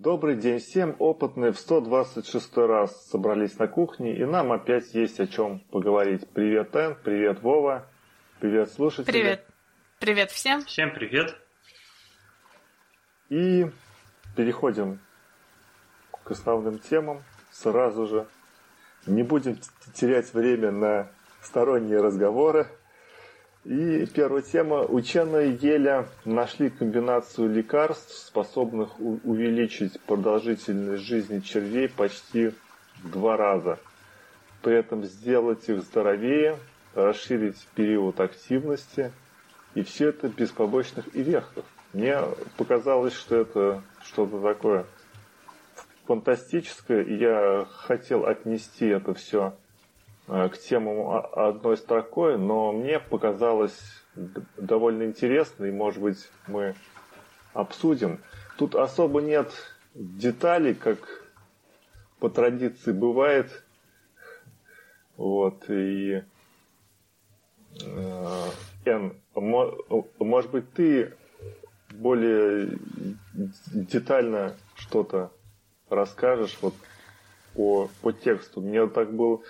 Добрый день всем. Опытные в 126 раз собрались на кухне, и нам опять есть о чем поговорить. Привет, Эн, привет, Вова, привет, слушатели. Привет. Привет всем. Всем привет. И переходим к основным темам сразу же. Не будем терять время на сторонние разговоры. И первая тема. Ученые Еля нашли комбинацию лекарств, способных увеличить продолжительность жизни червей почти в два раза. При этом сделать их здоровее, расширить период активности. И все это без побочных эффектов. Мне показалось, что это что-то такое фантастическое. И я хотел отнести это все к темам одной строкой, но мне показалось довольно интересно, и, может быть, мы обсудим. Тут особо нет деталей, как по традиции бывает. Вот, и э, Эн, может быть, ты более детально что-то расскажешь вот по, по тексту. Мне так был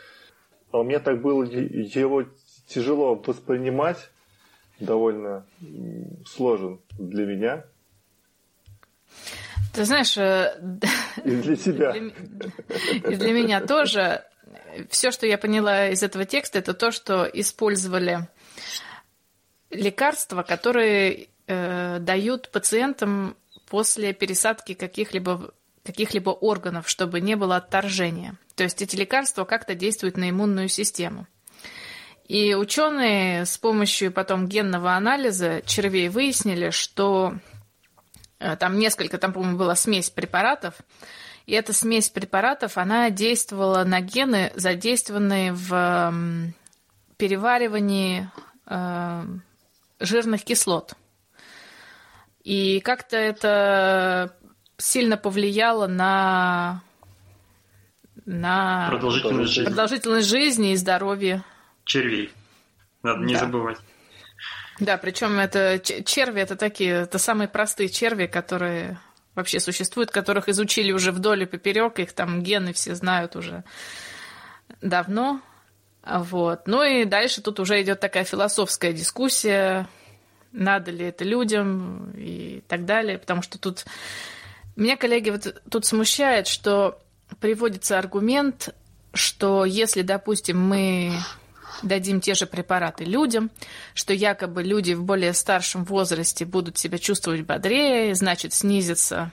а мне так было его тяжело воспринимать, довольно сложен для меня. Ты знаешь, э, и для тебя. И для меня тоже. Все, что я поняла из этого текста, это то, что использовали лекарства, которые э, дают пациентам после пересадки каких-либо каких-либо органов, чтобы не было отторжения. То есть эти лекарства как-то действуют на иммунную систему. И ученые с помощью потом генного анализа червей выяснили, что э, там несколько, там, по-моему, была смесь препаратов, и эта смесь препаратов, она действовала на гены, задействованные в переваривании э, жирных кислот. И как-то это сильно повлияло на, на продолжительность жизни. продолжительность жизни и здоровье. Червей. Надо не забывать. Да, причем это черви, это такие, это самые простые черви, которые вообще существуют, которых изучили уже вдоль и поперек, их там гены все знают уже давно. Вот. Ну и дальше тут уже идет такая философская дискуссия, надо ли это людям и так далее, потому что тут меня, коллеги, вот тут смущает, что приводится аргумент, что если, допустим, мы дадим те же препараты людям, что якобы люди в более старшем возрасте будут себя чувствовать бодрее, значит, снизятся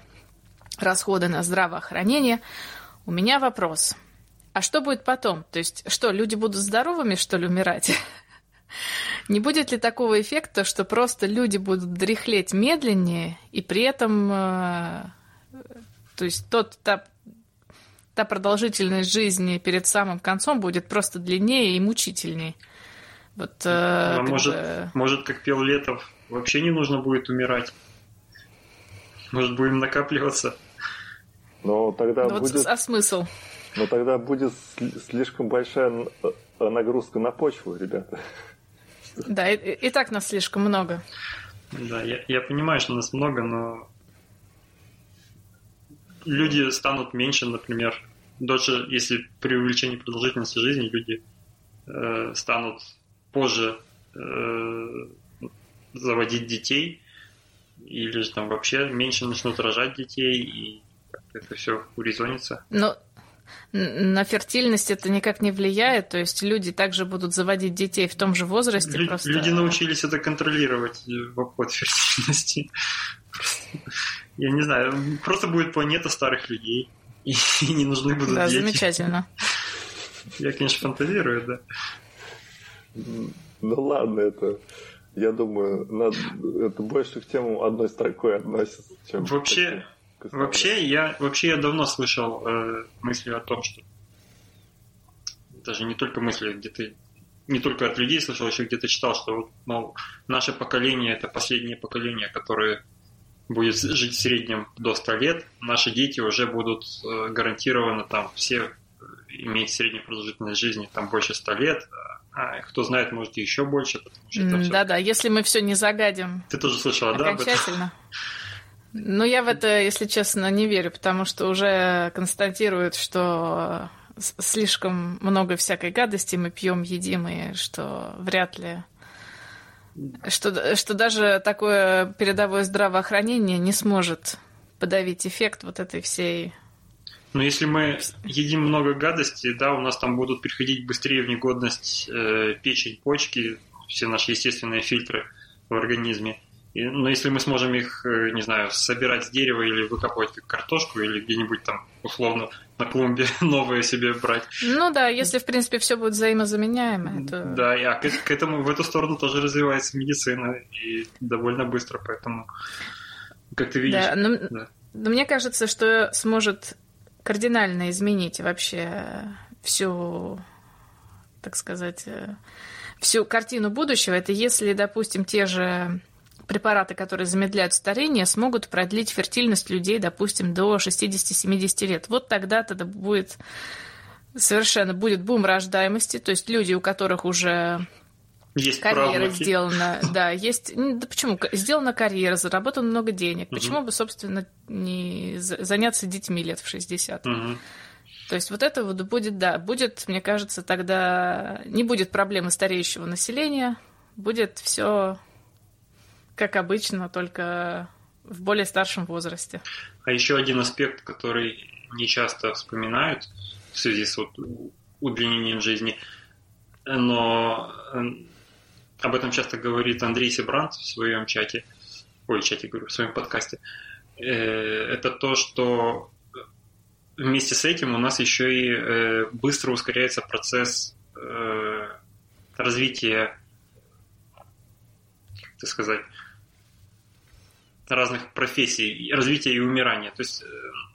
расходы на здравоохранение. У меня вопрос. А что будет потом? То есть, что, люди будут здоровыми, что ли, умирать? Не будет ли такого эффекта, что просто люди будут дряхлеть медленнее, и при этом э, то есть тот, та, та продолжительность жизни перед самым концом будет просто длиннее и мучительнее. Вот, э, а может, бы... может, как пел Летов, вообще не нужно будет умирать. Может, будем накапливаться. Но тогда ну, будет... А смысл? Но тогда будет слишком большая нагрузка на почву, ребята. Да, и, и так нас слишком много. Да, я, я понимаю, что нас много, но люди станут меньше, например, дольше, если при увеличении продолжительности жизни люди э, станут позже э, заводить детей, или же там вообще меньше начнут рожать детей, и это все урезонится. Но на фертильность это никак не влияет, то есть люди также будут заводить детей в том же возрасте. Лю- просто... Люди научились это контролировать в обход фертильности. Я не знаю, просто будет планета старых людей, и, не нужны будут да, дети. Да, замечательно. Я, конечно, фантазирую, да. Ну ладно, это... Я думаю, надо, это больше к тему одной строкой относится, чем... Вообще, вообще, я, вообще я давно слышал э, мысли о том, что даже не только мысли, где-то не только от людей слышал, еще где-то читал, что вот, мол, наше поколение это последнее поколение, которое будет жить в среднем до 100 лет, наши дети уже будут э, гарантированно там все э, иметь среднюю продолжительность жизни там больше 100 лет, а кто знает, может и еще больше. Да-да, все... если мы все не загадим. Ты тоже слышала, да? Окончательно. Ну, я в это, если честно, не верю, потому что уже констатируют, что слишком много всякой гадости мы пьем, едим, и что вряд ли что, что даже такое передовое здравоохранение не сможет подавить эффект вот этой всей... Но если мы едим много гадости, да, у нас там будут приходить быстрее в негодность э, печень, почки, все наши естественные фильтры в организме. И, но если мы сможем их, э, не знаю, собирать с дерева или выкапывать как картошку, или где-нибудь там условно на клумбе новые себе брать. Ну да, если, в принципе, все будет взаимозаменяемое, то... Да, и а к, к этому, в эту сторону тоже развивается медицина, и довольно быстро, поэтому, как ты видишь... Да, но, да. но мне кажется, что сможет кардинально изменить вообще всю, так сказать, э, всю картину будущего, это если, допустим, те же препараты, которые замедляют старение, смогут продлить фертильность людей, допустим, до 60-70 лет. Вот тогда-то будет совершенно будет бум рождаемости, то есть люди, у которых уже есть карьера правнуки. сделана, да, есть, да почему, сделана карьера, заработано много денег, угу. почему бы, собственно, не заняться детьми лет в 60? Угу. То есть вот это вот будет, да, будет, мне кажется, тогда не будет проблемы стареющего населения, будет все как обычно, только в более старшем возрасте. А еще один аспект, который не часто вспоминают в связи с вот удлинением жизни, но э, об этом часто говорит Андрей Себрант в своем чате, ой, чате говорю, в своем подкасте, э, это то, что вместе с этим у нас еще и э, быстро ускоряется процесс развития, это сказать, разных профессий, развития и умирания. То есть э,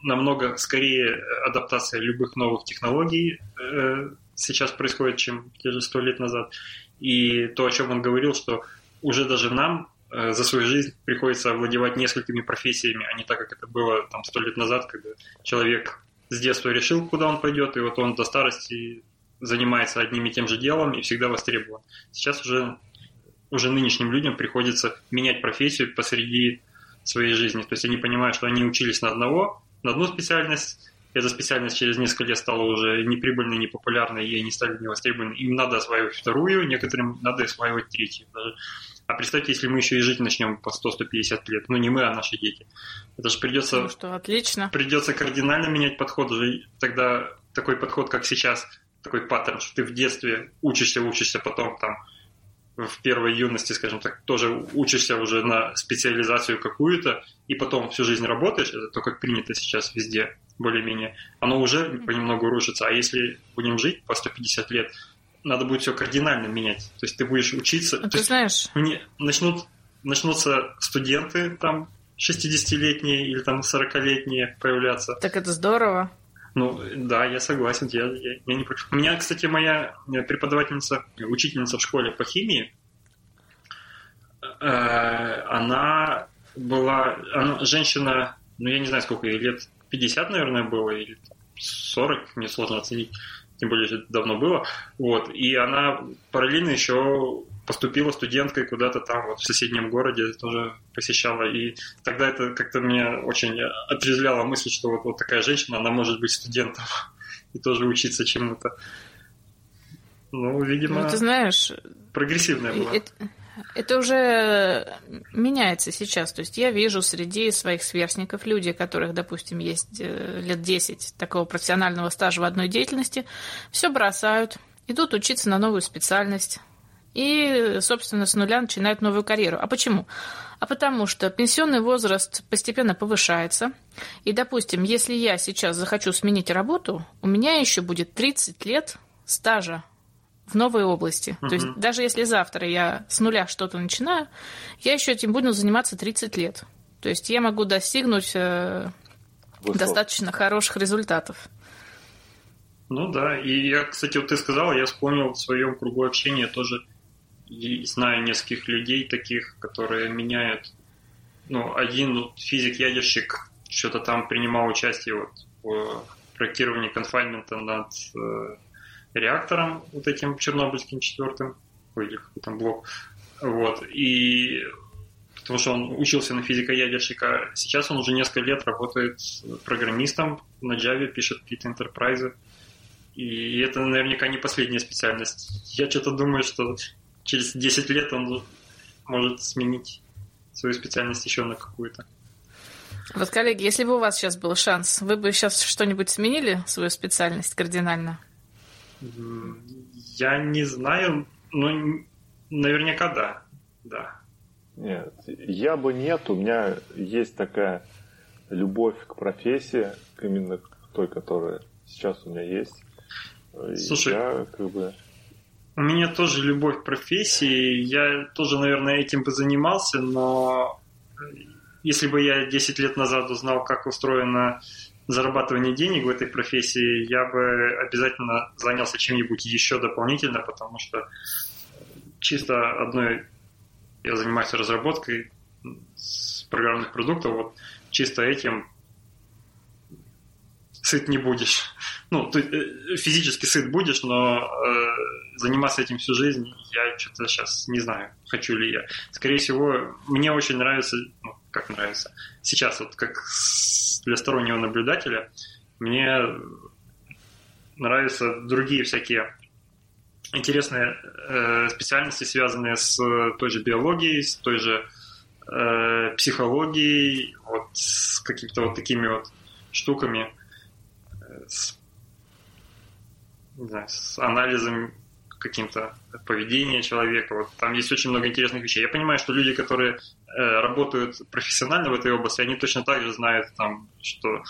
намного скорее адаптация любых новых технологий э, сейчас происходит, чем те же сто лет назад. И то, о чем он говорил, что уже даже нам э, за свою жизнь приходится овладевать несколькими профессиями, а не так, как это было там сто лет назад, когда человек с детства решил, куда он пойдет, и вот он до старости занимается одним и тем же делом и всегда востребован. Сейчас уже уже нынешним людям приходится менять профессию посреди своей жизни. То есть они понимают, что они учились на одного, на одну специальность, эта специальность через несколько лет стала уже неприбыльной, непопулярной, и они стали невостребованы. Им надо осваивать вторую, некоторым надо осваивать третью даже. А представьте, если мы еще и жить начнем по 100-150 лет. Ну, не мы, а наши дети. Это же придется... Ну что, отлично. Придется кардинально менять подход уже. Тогда такой подход, как сейчас, такой паттерн, что ты в детстве учишься, учишься, потом там в первой юности, скажем так, тоже учишься уже на специализацию какую-то, и потом всю жизнь работаешь, это то, как принято сейчас везде, более-менее, оно уже понемногу рушится. А если будем жить по 150 лет, надо будет все кардинально менять. То есть ты будешь учиться. А ты знаешь... Мне начнут, начнутся студенты там 60-летние или там 40-летние появляться. Так это здорово. Ну, да, я согласен, я, я, я не. У меня, кстати, моя э, преподавательница, учительница в школе по химии, э, она была, она, женщина, ну, я не знаю, сколько ей лет, 50, наверное, было, или 40, мне сложно оценить, тем более это давно было, вот, и она параллельно еще поступила студенткой куда-то там вот в соседнем городе, тоже посещала. И тогда это как-то меня очень отрезвляло мысль, что вот, вот такая женщина, она может быть студентом и тоже учиться чему-то. Ну, видимо, ну, ты знаешь, прогрессивная была. Это, это уже меняется сейчас. То есть я вижу среди своих сверстников люди, которых, допустим, есть э, лет 10 такого профессионального стажа в одной деятельности, все бросают, идут учиться на новую специальность, и, собственно, с нуля начинают новую карьеру. А почему? А потому что пенсионный возраст постепенно повышается. И, допустим, если я сейчас захочу сменить работу, у меня еще будет 30 лет стажа в новой области. Uh-huh. То есть даже если завтра я с нуля что-то начинаю, я еще этим буду заниматься 30 лет. То есть я могу достигнуть э, достаточно хороших результатов. Ну да, и я, кстати, вот ты сказал, я вспомнил в своем кругу общения тоже и знаю нескольких людей таких, которые меняют. Ну, один физик-ядерщик что-то там принимал участие вот в проектировании конфайнмента над э, реактором, вот этим чернобыльским четвертым, или какой там блок. Вот. И потому что он учился на физико-ядерщика. Сейчас он уже несколько лет работает программистом на Java, пишет какие-то интерпрайзы. И это наверняка не последняя специальность. Я что-то думаю, что через 10 лет он может сменить свою специальность еще на какую-то. Вот, коллеги, если бы у вас сейчас был шанс, вы бы сейчас что-нибудь сменили свою специальность кардинально? Я не знаю, но наверняка да. Да. Нет, я бы нет. У меня есть такая любовь к профессии, именно к той, которая сейчас у меня есть. Слушай, я как бы... У меня тоже любовь к профессии. Я тоже, наверное, этим бы занимался, но если бы я 10 лет назад узнал, как устроено зарабатывание денег в этой профессии, я бы обязательно занялся чем-нибудь еще дополнительно, потому что чисто одной я занимаюсь разработкой программных продуктов, вот чисто этим сыт не будешь. Ну, ты э, физически сыт будешь, но э, заниматься этим всю жизнь я что-то сейчас не знаю, хочу ли я. Скорее всего, мне очень нравится, ну, как нравится, сейчас вот как для стороннего наблюдателя, мне нравятся другие всякие интересные э, специальности, связанные с той же биологией, с той же э, психологией, вот с какими-то вот такими вот штуками, с, не с анализом каким-то поведения человека. Вот там есть очень много интересных вещей. Я понимаю, что люди, которые э, работают профессионально в этой области, они точно так же знают, там, что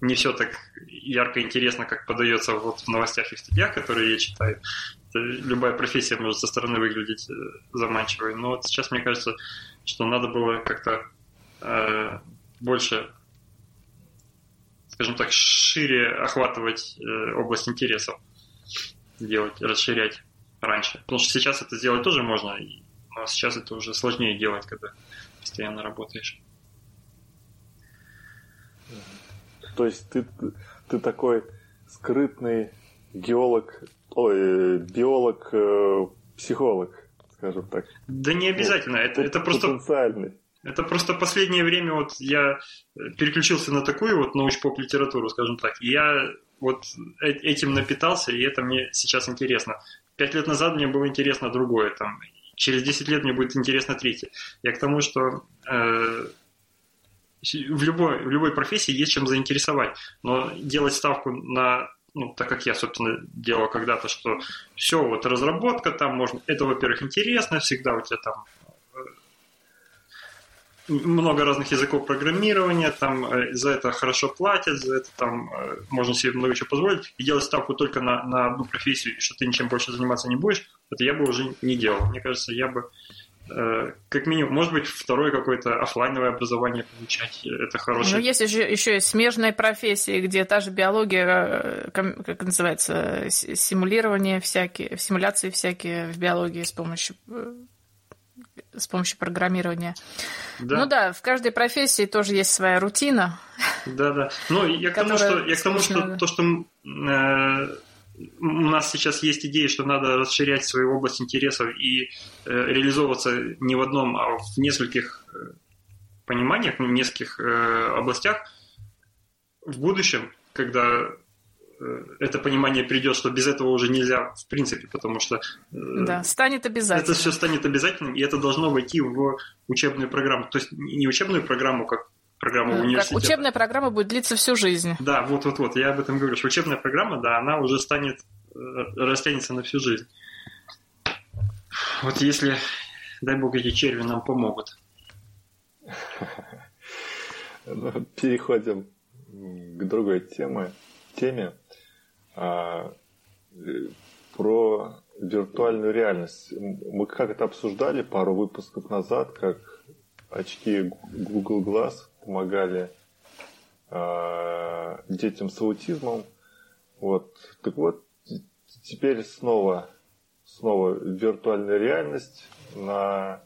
не все так ярко интересно, как подается вот в новостях и в статьях, которые я читаю. Это любая профессия может со стороны выглядеть э, заманчивой. Но вот сейчас мне кажется, что надо было как-то э, больше, скажем так, шире охватывать э, область интересов, делать, расширять раньше. Потому что сейчас это сделать тоже можно, но сейчас это уже сложнее делать, когда постоянно работаешь. То есть ты, ты такой скрытный геолог, ой, биолог, э, психолог, скажем так. Да не обязательно, вот. это, это просто... Потенциальный. Это просто последнее время вот я переключился на такую вот научпоп литературу, скажем так. И я вот э, этим напитался, и это мне сейчас интересно. Пять лет назад мне было интересно другое, там, через 10 лет мне будет интересно третье. Я к тому, что э, в, любой, в любой профессии есть чем заинтересовать, но делать ставку на ну, так как я, собственно, делал когда-то, что все, вот разработка там можно, это, во-первых, интересно, всегда у тебя там много разных языков программирования, там э, за это хорошо платят, за это там э, можно себе много чего позволить, и делать ставку только на, на одну профессию, что ты ничем больше заниматься не будешь, это я бы уже не делал. Мне кажется, я бы э, как минимум, может быть, второе какое-то офлайновое образование получать, это хорошее. Ну, есть еще, еще и смежные профессии, где та же биология, как называется, симулирование всякие, симуляции всякие в биологии с помощью с помощью программирования. Да. Ну да, в каждой профессии тоже есть своя рутина. Да, да. Ну, я к тому, что, я к тому, что то, что э, у нас сейчас есть идея, что надо расширять свою область интересов и э, реализовываться не в одном, а в нескольких э, пониманиях, в нескольких э, областях. В будущем, когда это понимание придет, что без этого уже нельзя в принципе, потому что... Э, да, станет обязательным. Это все станет обязательным, и это должно войти в учебную программу. То есть не учебную программу, как программа в университете. Как учебная программа будет длиться всю жизнь. Да, вот-вот-вот, я об этом говорю, что учебная программа, да, она уже станет, э, растянется на всю жизнь. Вот если, дай бог, эти черви нам помогут. Ну, переходим к другой теме. теме. А, про виртуальную реальность. Мы как это обсуждали пару выпусков назад, как очки Google Glass помогали а, детям с аутизмом. Вот. Так вот, теперь снова, снова виртуальная реальность на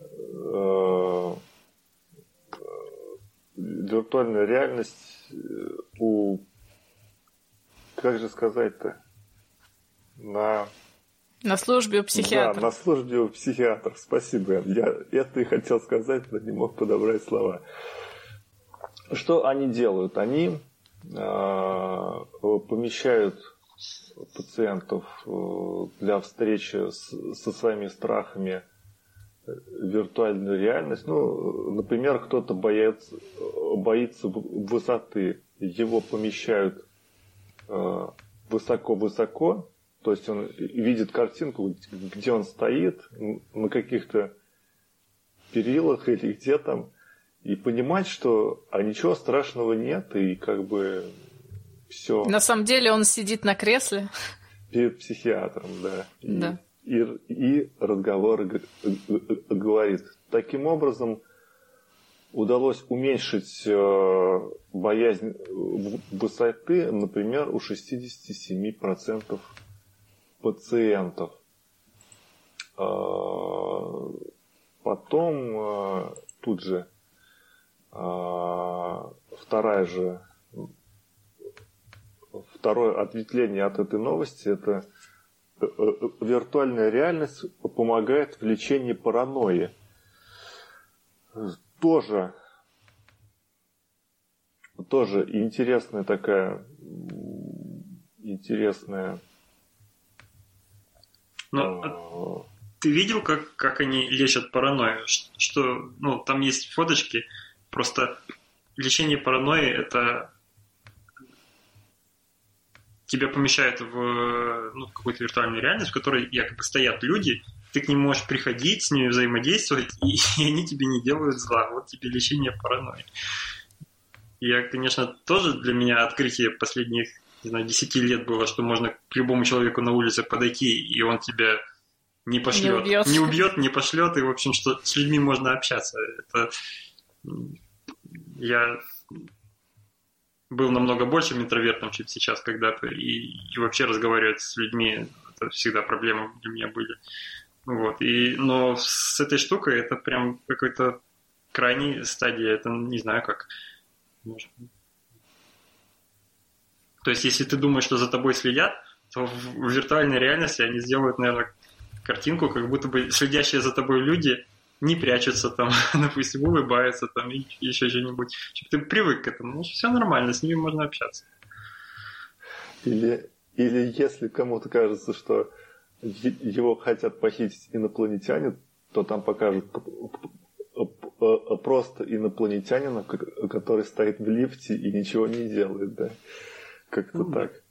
э, виртуальная реальность у как же сказать-то, на На службе у психиатра. Да, на службе у психиатра. Спасибо. Я это и хотел сказать, но не мог подобрать слова. Что они делают? Они э, помещают пациентов э, для встречи с, со своими страхами виртуальную реальность. Ну, например, кто-то боится, боится высоты. Его помещают э, высоко-высоко, то есть он видит картинку, где он стоит, на каких-то перилах или где там, и понимать, что а ничего страшного нет, и как бы все. На самом деле он сидит на кресле. Перед психиатром, да. И, да. И, и разговор говорит. Таким образом, удалось уменьшить э, боязнь высоты, например, у 67% пациентов. А, потом тут же вторая же второе ответвление от этой новости это э, э, виртуальная реальность помогает в лечении паранойи. Тоже тоже интересная такая интересная но а ты видел, как, как они лечат паранойю? Что, ну, там есть фоточки, просто лечение паранойи это тебя помещают в ну, какую-то виртуальную реальность, в которой якобы стоят люди, ты к ним можешь приходить, с ними взаимодействовать, и, и они тебе не делают зла. Вот тебе лечение паранойи. Я, конечно, тоже для меня открытие последних не знаю, 10 лет было, что можно к любому человеку на улице подойти, и он тебя не пошлет. Не убьет. Не убьет, не пошлет, и, в общем, что с людьми можно общаться. Это я был намного большим интровертом, чем сейчас когда-то, и, и вообще разговаривать с людьми это всегда проблемы для меня были. Вот. И, но с этой штукой это прям какой-то крайней стадии, это не знаю как. То есть, если ты думаешь, что за тобой следят, то в виртуальной реальности они сделают, наверное, картинку, как будто бы следящие за тобой люди не прячутся там, допустим, улыбаются там и еще что-нибудь. Чтобы ты привык к этому. Ну, все нормально, с ними можно общаться. Или, или если кому-то кажется, что его хотят похитить инопланетяне, то там покажут просто инопланетянина, который стоит в лифте и ничего не делает, да. Как-то ну, так.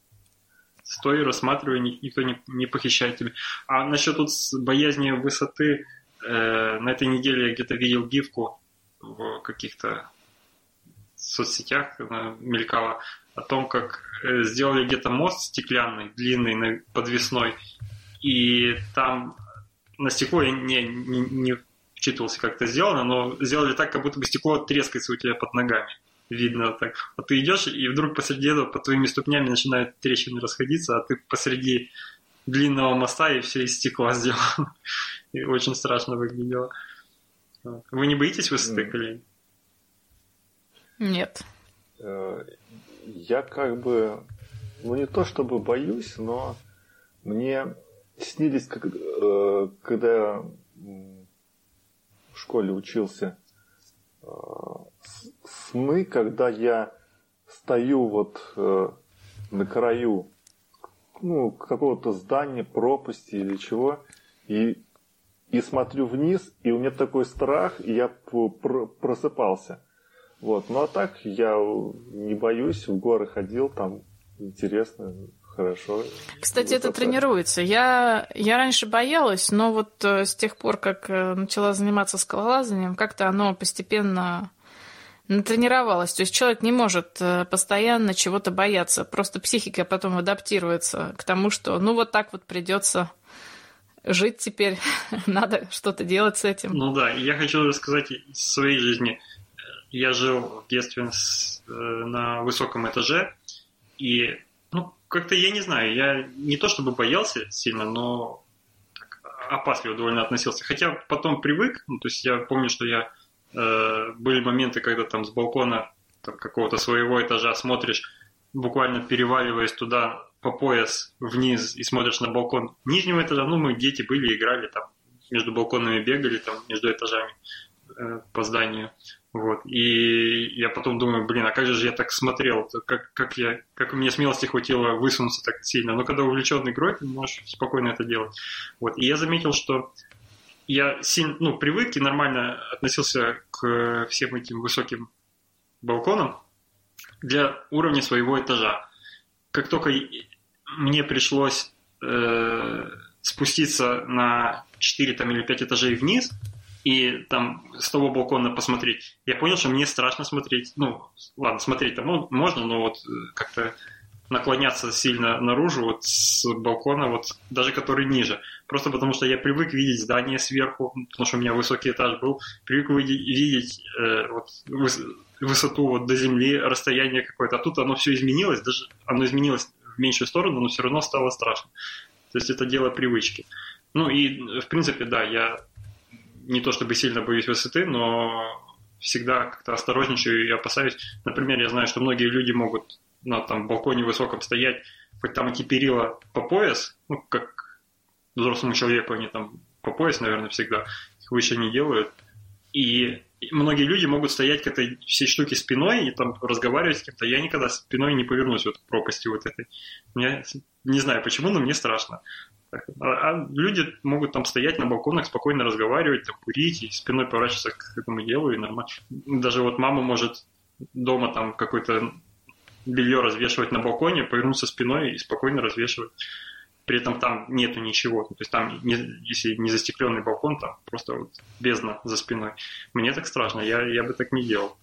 Стой, рассматривай, никто не, не похищает тебя. А насчет тут боязни высоты, э, на этой неделе я где-то видел гифку в каких-то соцсетях, она мелькала, о том, как э, сделали где-то мост стеклянный, длинный, подвесной, и там на стекло я не, не, не вчитывался, как это сделано, но сделали так, как будто бы стекло трескается у тебя под ногами видно так. Вот ты идешь, и вдруг посреди этого под твоими ступнями начинают трещины расходиться, а ты посреди длинного моста, и все из стекла сделано. И очень страшно выглядело. Вы не боитесь высоты, колени? Нет. Э, я как бы, ну не то чтобы боюсь, но мне снились, э, когда в школе учился, э, сны, когда я стою вот э, на краю ну, какого-то здания, пропасти или чего, и, и смотрю вниз, и у меня такой страх, и я пр просыпался. Вот. Ну а так я не боюсь, в горы ходил, там интересно, хорошо. Кстати, это тренируется. Я, я раньше боялась, но вот э, с тех пор, как э, начала заниматься скалолазанием, как-то оно постепенно натренировалась. То есть человек не может э, постоянно чего-то бояться. Просто психика потом адаптируется к тому, что ну вот так вот придется жить теперь, надо что-то делать с этим. Ну да, я хочу рассказать из своей жизни. Я жил в детстве на высоком этаже, и как-то я не знаю, я не то чтобы боялся сильно, но опасливо довольно относился. Хотя потом привык, ну, то есть я помню, что я Э, были моменты, когда там с балкона там, какого-то своего этажа смотришь, буквально переваливаясь туда по пояс вниз и смотришь на балкон нижнего этажа. Ну, мы дети были, играли там, между балконами бегали, там, между этажами э, по зданию. Вот. И я потом думаю, блин, а как же я так смотрел? Как, как, я, как у меня смелости хватило высунуться так сильно? Но когда увлечен игрой, ты можешь спокойно это делать. Вот. И я заметил, что я сильно, ну, привык и нормально относился к всем этим высоким балконам для уровня своего этажа. Как только мне пришлось э, спуститься на 4 там, или 5 этажей вниз, и там с того балкона посмотреть, я понял, что мне страшно смотреть. Ну, ладно, смотреть там можно, но вот э, как-то наклоняться сильно наружу, вот с балкона, вот даже который ниже. Просто потому что я привык видеть здание сверху, потому что у меня высокий этаж был, привык видеть, э, вот, высоту вот до земли, расстояние какое-то. А тут оно все изменилось, даже оно изменилось в меньшую сторону, но все равно стало страшно. То есть это дело привычки. Ну и, в принципе, да, я не то чтобы сильно боюсь высоты, но всегда как-то осторожничаю и опасаюсь. Например, я знаю, что многие люди могут на там балконе высоком стоять, хоть там эти перила по пояс, ну, как взрослому человеку они там по пояс, наверное, всегда, их выше не делают. И многие люди могут стоять к этой всей штуке спиной и там разговаривать с кем-то. Я никогда спиной не повернусь в эту пропасть вот этой. Мне, не знаю почему, но мне страшно. А, а люди могут там стоять на балконах, спокойно разговаривать, там, курить и спиной поворачиваться к этому делу и нормально. Даже вот мама может дома там какой-то белье развешивать на балконе, повернуться спиной и спокойно развешивать. При этом там нету ничего. То есть там, не, если не застекленный балкон, там просто вот бездна за спиной. Мне так страшно, я, я бы так не делал.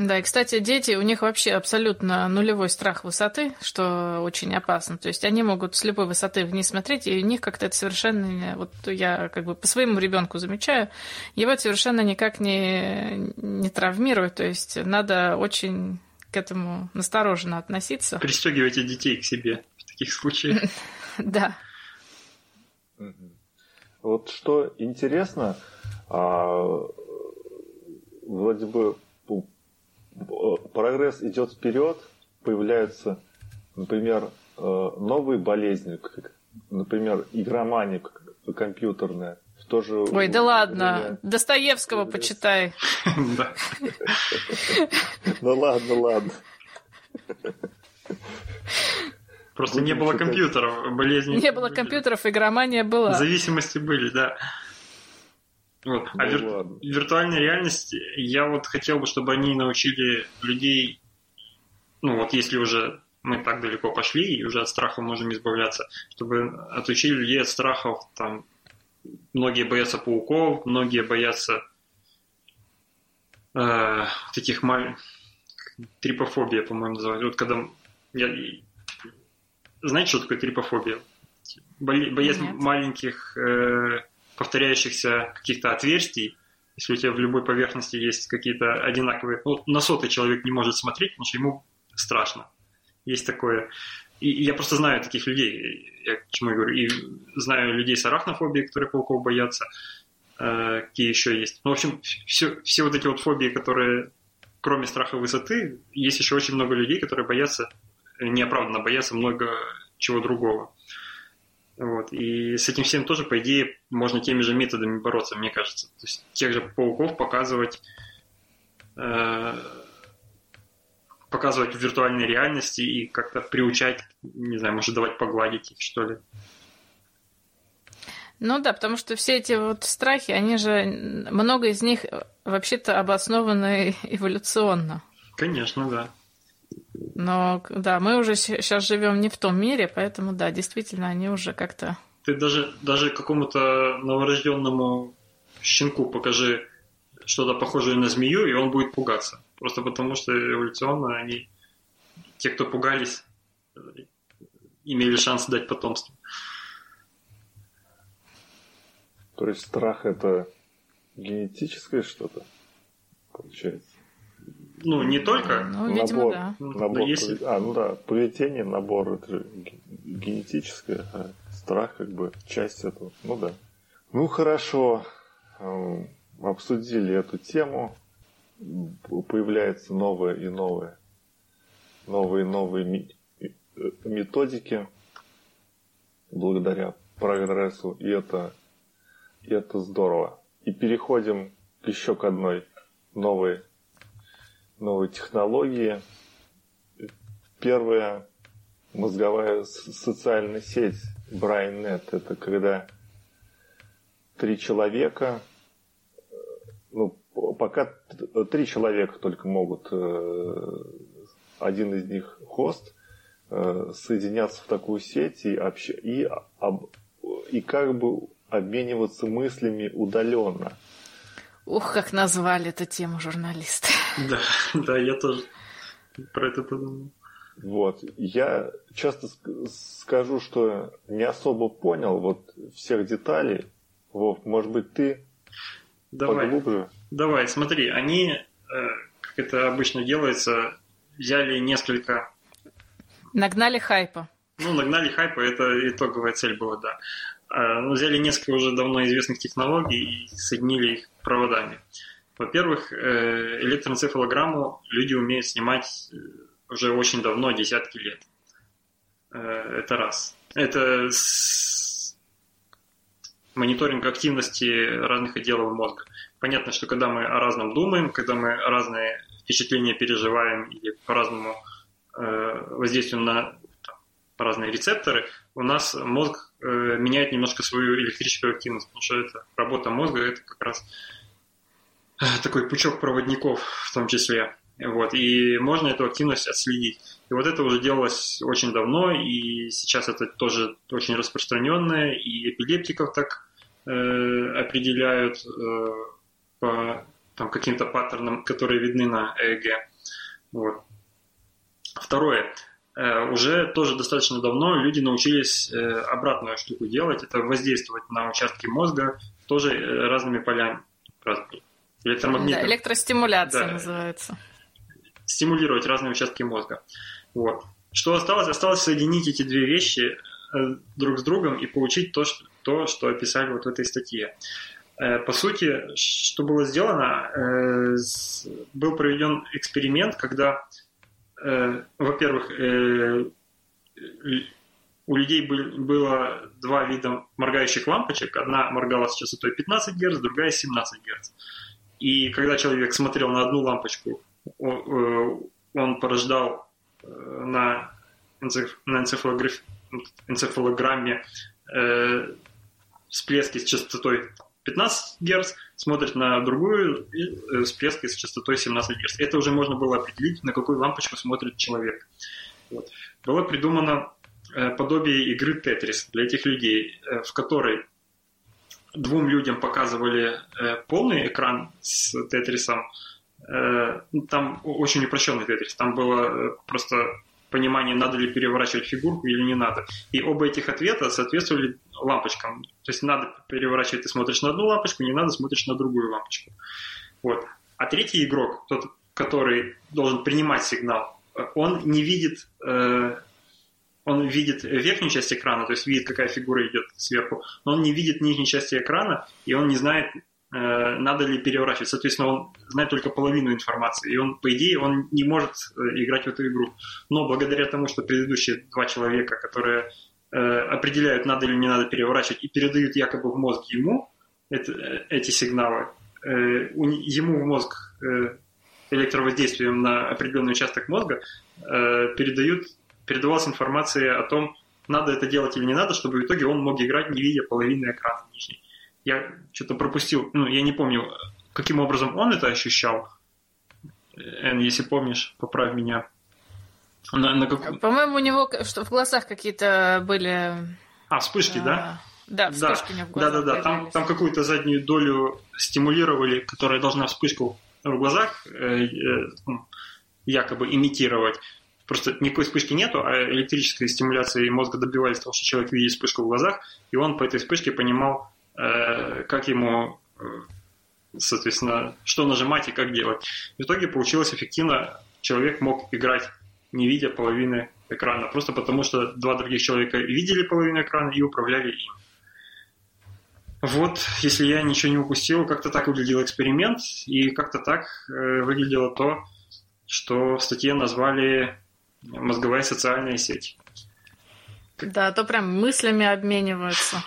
Да, и, кстати, дети, у них вообще абсолютно нулевой страх высоты, что очень опасно. То есть они могут с любой высоты вниз смотреть, и у них как-то это совершенно... Вот я как бы по своему ребенку замечаю, его это совершенно никак не, не травмирует. То есть надо очень к этому настороженно относиться. Пристегивайте детей к себе в таких случаях. Да. Вот что интересно, а, вроде бы прогресс идет вперед, появляются, например, э, новые болезни, например, игромания компьютерная. Тоже Ой, да ладно, время... Достоевского почитай. Ну ладно, ладно. Просто не было компьютеров, болезни. Не было компьютеров, игромания была. Зависимости были, да. Вот. А ну, вир... виртуальная реальность, я вот хотел бы, чтобы они научили людей, ну вот если уже мы так далеко пошли и уже от страхов можем избавляться, чтобы отучили людей от страхов, там, многие боятся пауков, многие боятся э, таких мал... трипофобия, по-моему, называют. Вот когда я... Знаете, что такое трипофобия? Боязнь Нет. маленьких э, повторяющихся каких-то отверстий, если у тебя в любой поверхности есть какие-то одинаковые... Ну, на сотый человек не может смотреть, потому что ему страшно. Есть такое. И, я просто знаю таких людей, я к чему я говорю, и знаю людей с арахнофобией, которые пауков боятся, э, какие еще есть. Ну, в общем, все, все вот эти вот фобии, которые, кроме страха высоты, есть еще очень много людей, которые боятся, неоправданно боятся много чего другого. Вот. И с этим всем тоже, по идее, можно теми же методами бороться, мне кажется. То есть тех же пауков показывать, э, показывать в виртуальной реальности и как-то приучать, не знаю, может давать погладить их, что ли. Ну да, потому что все эти вот страхи, они же, много из них вообще-то обоснованы эволюционно. Конечно, да. Но да, мы уже сейчас живем не в том мире, поэтому да, действительно, они уже как-то. Ты даже, даже какому-то новорожденному щенку покажи что-то похожее на змею, и он будет пугаться. Просто потому что эволюционно они, те, кто пугались, имели шанс дать потомство. То есть страх это генетическое что-то, получается? Ну, не только. Ну, видимо, набор, да. Набор, если... А, ну да, поведение, набор, это же генетическое, а страх как бы часть этого. Ну да. Ну хорошо, обсудили эту тему. Появляются новые и новые, новые и новые методики благодаря прогрессу, и это, и это здорово. И переходим еще к одной новой, новой технологии. Первая мозговая социальная сеть BrainNet – это когда три человека, ну, пока три человека только могут, э, один из них хост, э, соединяться в такую сеть и, общ... и, и как бы обмениваться мыслями удаленно. Ух, как назвали эту тему журналисты. Да, да, я тоже про это подумал. Вот. Я часто скажу, что не особо понял вот всех деталей. Вов, может быть, ты Давай. поглубже? Давай, смотри, они, э, как это обычно делается, взяли несколько... Нагнали хайпа. Ну, нагнали хайпа, это итоговая цель была, да. Э, ну, взяли несколько уже давно известных технологий и соединили их проводами. Во-первых, э, электроэнцефалограмму люди умеют снимать уже очень давно, десятки лет. Это раз. Это мониторинг активности разных отделов мозга. Понятно, что когда мы о разном думаем, когда мы разные впечатления переживаем или по-разному э, воздействуем на разные рецепторы, у нас мозг э, меняет немножко свою электрическую активность, потому что это работа мозга это как раз э, такой пучок проводников в том числе. Вот, и можно эту активность отследить. И вот это уже делалось очень давно, и сейчас это тоже очень распространенное, и эпилептиков так э, определяют э, по там, каким-то паттернам, которые видны на ЭЭГ. Вот. Второе. Э, уже тоже достаточно давно люди научились э, обратную штуку делать, это воздействовать на участки мозга тоже э, разными полями. Электромагнитом. Да, электростимуляция да. называется стимулировать разные участки мозга. Вот. Что осталось? Осталось соединить эти две вещи э, друг с другом и получить то, что, то, что описали вот в этой статье. Э, по сути, что было сделано, э, был проведен эксперимент, когда, во-первых, у людей было два вида моргающих лампочек. Одна моргала с частотой 15 Гц, другая 17 Гц. И когда человек смотрел на одну лампочку Э, он порождал э, на, энцефалограмме э, всплески с частотой 15 Гц, смотрит на другую всплески с частотой 17 Гц. Это уже можно было определить, на какую лампочку смотрит человек. Вот. Было придумано подобие игры Тетрис для этих людей, в которой двум людям показывали полный экран с Тетрисом, Э, ну, там очень упрощенный тетрис. Там было э, просто понимание, надо ли переворачивать фигурку или не надо. И оба этих ответа соответствовали лампочкам. То есть надо переворачивать, ты смотришь на одну лампочку, не надо, смотришь на другую лампочку. Вот. А третий игрок, тот, который должен принимать сигнал, э, он не видит, он видит верхнюю часть экрана, то есть видит, какая фигура идет сверху, но он не видит нижней части экрана, и он не знает, Э, надо ли переворачивать. Соответственно, он знает только половину информации, и он, по идее, он не может э, играть в эту игру. Но благодаря тому, что предыдущие два человека, которые э, определяют, надо или не надо переворачивать, и передают якобы в мозг ему это, эти сигналы, ему в мозг электровоздействием на определенный участок мозга передают, передавалась информация о том, надо это делать или не надо, чтобы в итоге он мог играть, не видя половины экрана нижней. Я что-то пропустил, ну, я не помню, каким образом он это ощущал. Эн, если помнишь, поправь меня. На, на как... По-моему, у него что в глазах какие-то были... А, вспышки, а... да? Да, вспышки да, у него в глазах Да, да, да. Там, там какую-то заднюю долю стимулировали, которая должна вспышку в глазах э, э, ну, якобы имитировать. Просто никакой вспышки нету, а электрической стимуляции мозга добивались того, что человек видит вспышку в глазах, и он по этой вспышке понимал, Э, как ему, э, соответственно, что нажимать и как делать. В итоге получилось эффективно. Человек мог играть, не видя половины экрана, просто потому что два других человека видели половину экрана и управляли им. Вот, если я ничего не упустил, как-то так выглядел эксперимент, и как-то так э, выглядело то, что в статье назвали мозговая социальная сеть. Да, то прям мыслями обмениваются.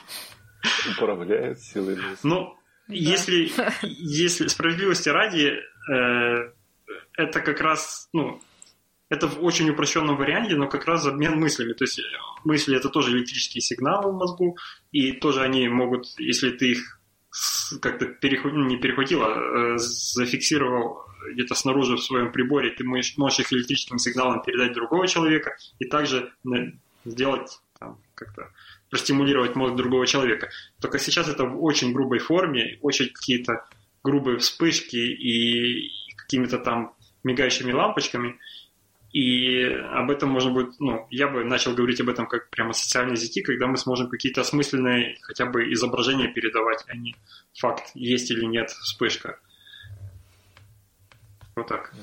Управляет силой мысли. Ну, да. если, если справедливости ради, э, это как раз, ну, это в очень упрощенном варианте, но как раз обмен мыслями. То есть мысли это тоже электрические сигналы в мозгу, и тоже они могут, если ты их как-то перехватил, ну, не перехватил, а э, зафиксировал где-то снаружи в своем приборе, ты можешь, их электрическим сигналом передать другого человека и также сделать там, как-то простимулировать мозг другого человека. Только сейчас это в очень грубой форме, очень какие-то грубые вспышки и какими-то там мигающими лампочками. И об этом можно будет, ну, я бы начал говорить об этом как прямо социальной сети, когда мы сможем какие-то осмысленные хотя бы изображения передавать, а не факт, есть или нет вспышка. Вот так.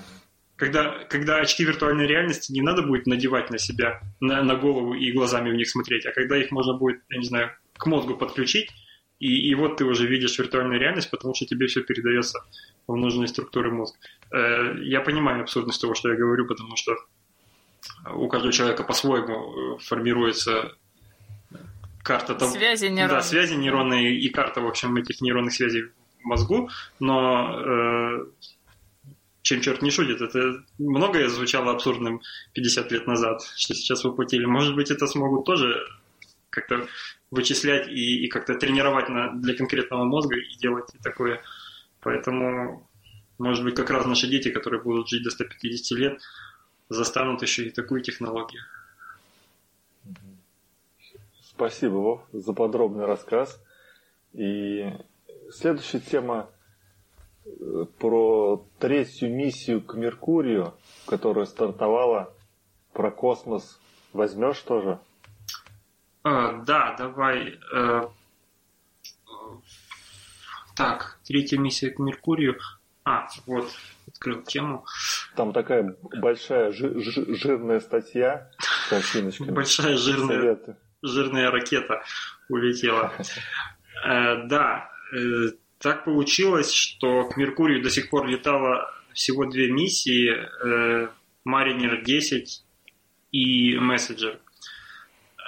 Когда, когда очки виртуальной реальности не надо будет надевать на себя, на, на голову и глазами в них смотреть, а когда их можно будет, я не знаю, к мозгу подключить, и, и вот ты уже видишь виртуальную реальность, потому что тебе все передается в нужные структуры мозга. Э, я понимаю абсурдность того, что я говорю, потому что у каждого человека по-своему э, формируется карта того, связи нейронные. Да, связи нейронные и карта, в общем, этих нейронных связей в мозгу, но э, чем черт не шутит. Это многое звучало абсурдным 50 лет назад, что сейчас воплотили. Может быть, это смогут тоже как-то вычислять и, и как-то тренировать на, для конкретного мозга и делать такое. Поэтому, может быть, как раз наши дети, которые будут жить до 150 лет, застанут еще и такую технологию. Спасибо, Вов, за подробный рассказ. И следующая тема про третью миссию к Меркурию, которая стартовала, про космос. Возьмешь тоже? А, да, давай. Э, так, третья миссия к Меркурию. А, вот, открыл тему. Там такая большая жи- жи- жирная статья. Большая жирная, жирная ракета улетела. Э, да, э, так получилось, что к Меркурию до сих пор летало всего две миссии, э, Mariner 10 и Messenger.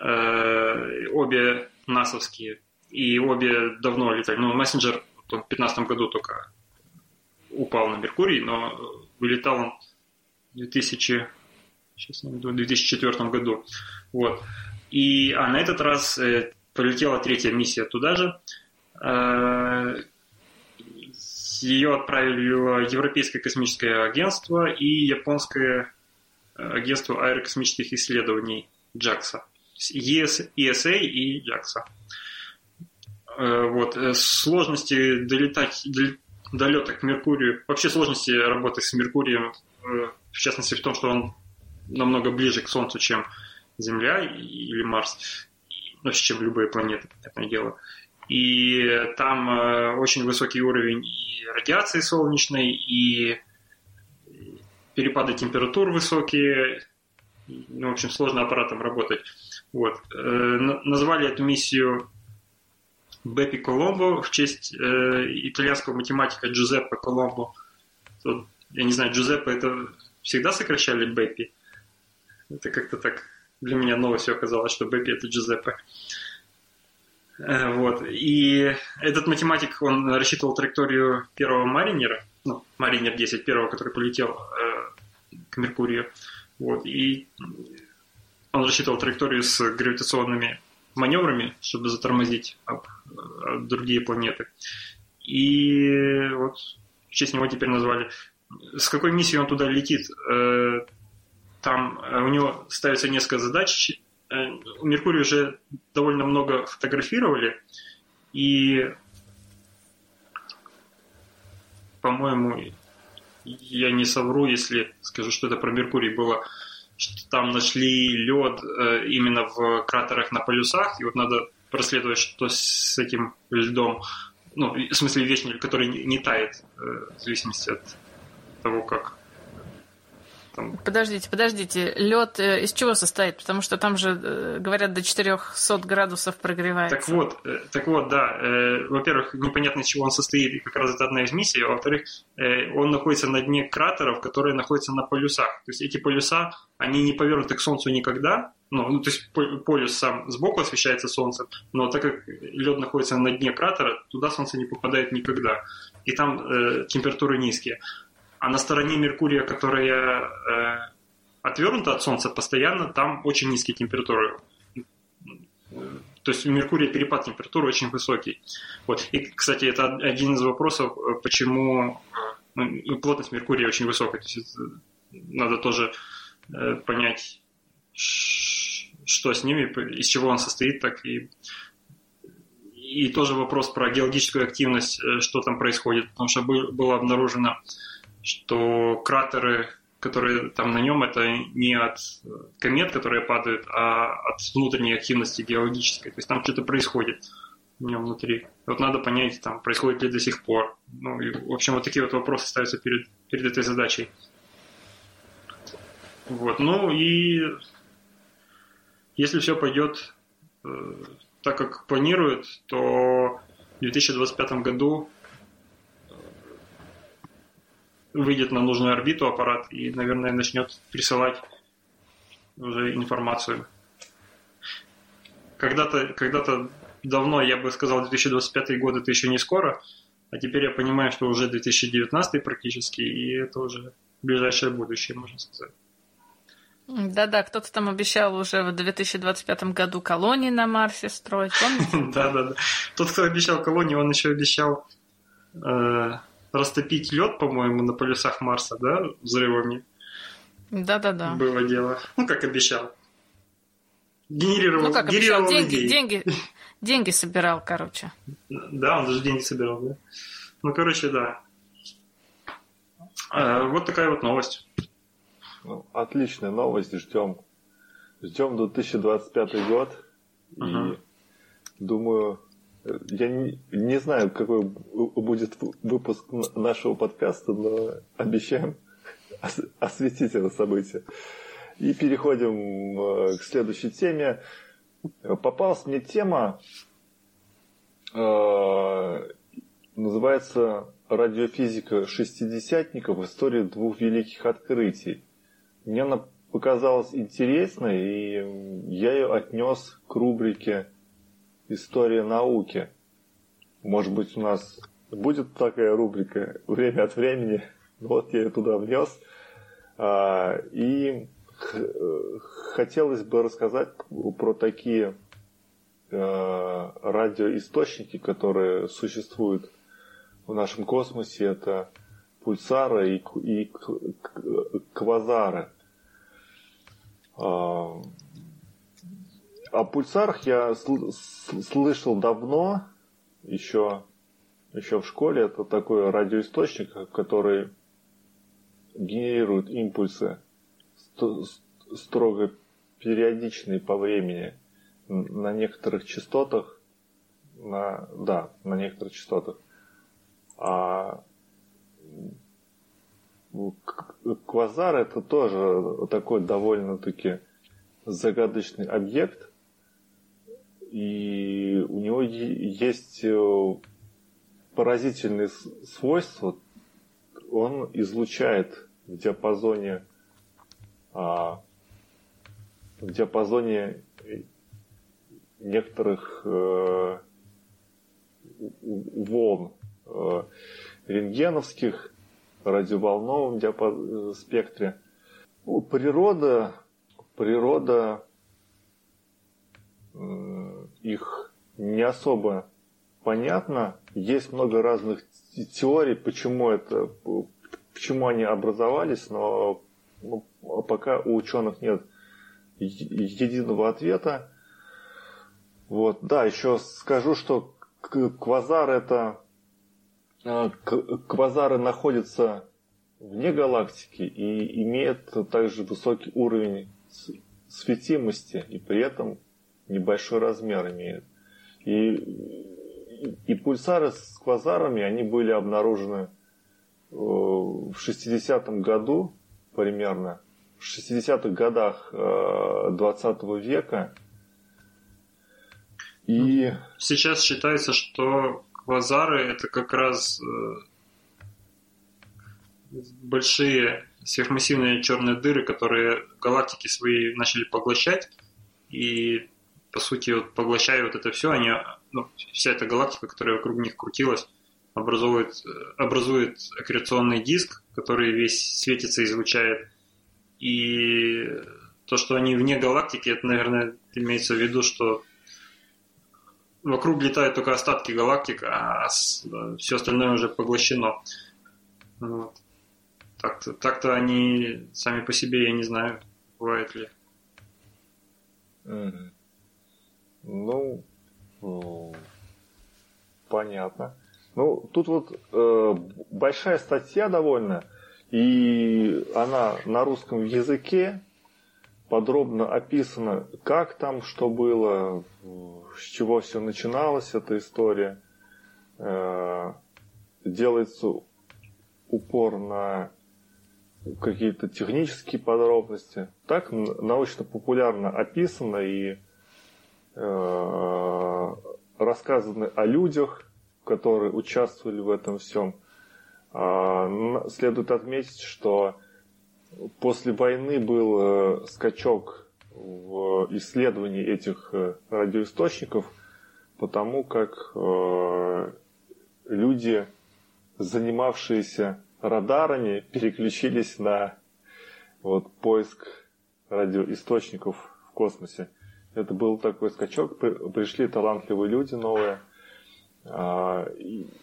Э, обе насовские. И обе давно летали. Ну, Messenger в 2015 году только упал на Меркурий, но вылетал он в 2000, сейчас, 2004 году. Вот. И, а на этот раз э, полетела третья миссия туда же. Э, ее отправили Европейское космическое агентство и Японское э, агентство аэрокосмических исследований JAXA. ES, ESA и JAXA. Э, вот. Э, сложности долетать, долета к Меркурию, вообще сложности работы с Меркурием, в частности в том, что он намного ближе к Солнцу, чем Земля или Марс, вообще, чем любые планеты, понятное дело. И там очень высокий уровень и радиации солнечной, и перепады температур высокие. Ну, в общем, сложно аппаратом работать. Вот. Э, назвали эту миссию Беппи Коломбо в честь э, итальянского математика Джузеппе Коломбо. Тут, я не знаю, Джузеппе это всегда сокращали Беппи? Это как-то так для меня новостью оказалось, что Беппи это Джузеппе. Э, вот. И этот математик, он рассчитывал траекторию первого Маринера, ну, Маринер 10, первого, который полетел э, к Меркурию. Вот. И он рассчитывал траекторию с гравитационными маневрами, чтобы затормозить об, об другие планеты. И вот в честь него теперь назвали. С какой миссией он туда летит? Э, там э, у него ставится несколько задач Э, Меркурий уже довольно много фотографировали, и, по-моему, я не совру, если скажу, что это про Меркурий было, что там нашли лед э, именно в кратерах на полюсах, и вот надо проследовать, что с этим льдом, ну, в смысле вечный, который не, не тает, э, в зависимости от того, как там... Подождите, подождите. Лед э, из чего состоит? Потому что там же, э, говорят, до 400 градусов прогревается. Так вот, э, так вот, да. Во-первых, непонятно, из чего он состоит, и как раз это одна из миссий. А во-вторых, он находится на дне кратеров, которые находятся на полюсах. То есть эти полюса, они не повернуты к Солнцу никогда. Ну, ну то есть полюс сам сбоку освещается Солнцем, но так как лед находится на дне кратера, туда Солнце не попадает никогда. И там э, температуры низкие. А на стороне Меркурия, которая э, отвернута от Солнца постоянно, там очень низкие температуры. То есть у Меркурия перепад температуры очень высокий. Вот. И, кстати, это один из вопросов, почему ну, плотность Меркурия очень высокая. То есть надо тоже э, понять, что с ними, из чего он состоит, так и и тоже вопрос про геологическую активность, э, что там происходит, потому что было обнаружено что кратеры, которые там на нем, это не от комет, которые падают, а от внутренней активности геологической. То есть там что-то происходит в нем внутри. Вот надо понять, там, происходит ли до сих пор. Ну, и, в общем, вот такие вот вопросы ставятся перед, перед этой задачей. Вот, ну и если все пойдет э, так, как планируют, то в 2025 году выйдет на нужную орбиту аппарат и, наверное, начнет присылать уже информацию. Когда-то когда давно, я бы сказал, 2025 год это еще не скоро, а теперь я понимаю, что уже 2019 практически, и это уже ближайшее будущее, можно сказать. Да-да, кто-то там обещал уже в 2025 году колонии на Марсе строить, помните? Да-да-да. Тот, кто обещал колонии, он еще обещал э, растопить лед, по-моему, на полюсах Марса, да, взрывами. Да-да-да. Было дело. Ну, как обещал. Генерировал, ну, как обещал, деньги, деньги, деньги собирал, короче. Да, он даже деньги собирал, да. Ну, короче, да. А, вот такая вот новость. Ну, отличная новость, ждем. Ждем 2025 год. Uh-huh. И думаю, я не, не знаю, какой будет выпуск нашего подкаста, но обещаем осветить это событие. И переходим э, к следующей теме. Попалась мне тема, э, называется «Радиофизика шестидесятников. История двух великих открытий». Мне она показалась интересной, и я ее отнес к рубрике история науки. Может быть, у нас будет такая рубрика время от времени. Вот я ее туда внес. А, и хотелось бы рассказать про такие а, радиоисточники, которые существуют в нашем космосе. Это пульсары и, и квазары. О пульсарах я слышал давно, еще, еще в школе. Это такой радиоисточник, который генерирует импульсы строго периодичные по времени на некоторых частотах, на, да, на некоторых частотах. А квазар это тоже такой довольно-таки загадочный объект, и у него есть э, поразительные свойства. Он излучает в диапазоне а, в диапазоне некоторых э, волн э, рентгеновских, радиоволновом диапаз... Э, спектре. Природа, природа их не особо понятно. Есть много разных теорий, почему это, почему они образовались, но ну, пока у ученых нет единого ответа. Вот, да, еще скажу, что квазар это а, квазары находятся вне галактики и имеют также высокий уровень светимости, и при этом небольшой размер имеют. И, и пульсары с квазарами, они были обнаружены э, в 60-м году примерно. 60-х годах 20 века. И... Сейчас считается, что квазары это как раз большие сверхмассивные черные дыры, которые галактики свои начали поглощать, и по сути вот поглощая вот это все, они, ну, вся эта галактика, которая вокруг них крутилась, образует, образует аккреционный диск, который весь светится и излучает. И то, что они вне галактики, это, наверное, имеется в виду, что вокруг летают только остатки галактик, а все остальное уже поглощено. Вот. Так-то, так-то они сами по себе, я не знаю, бывает ли. Mm-hmm. Ну, понятно. Ну, тут вот э, большая статья довольно, и она на русском языке подробно описана, как там, что было, с чего все начиналось, эта история. Э, делается упор на какие-то технические подробности. Так научно-популярно описано и э, рассказано о людях, которые участвовали в этом всем. Э, следует отметить, что после войны был э, скачок в исследовании этих э, радиоисточников, потому как люди, занимавшиеся радарами переключились на вот, поиск радиоисточников в космосе. Это был такой скачок, пришли талантливые люди новые. А,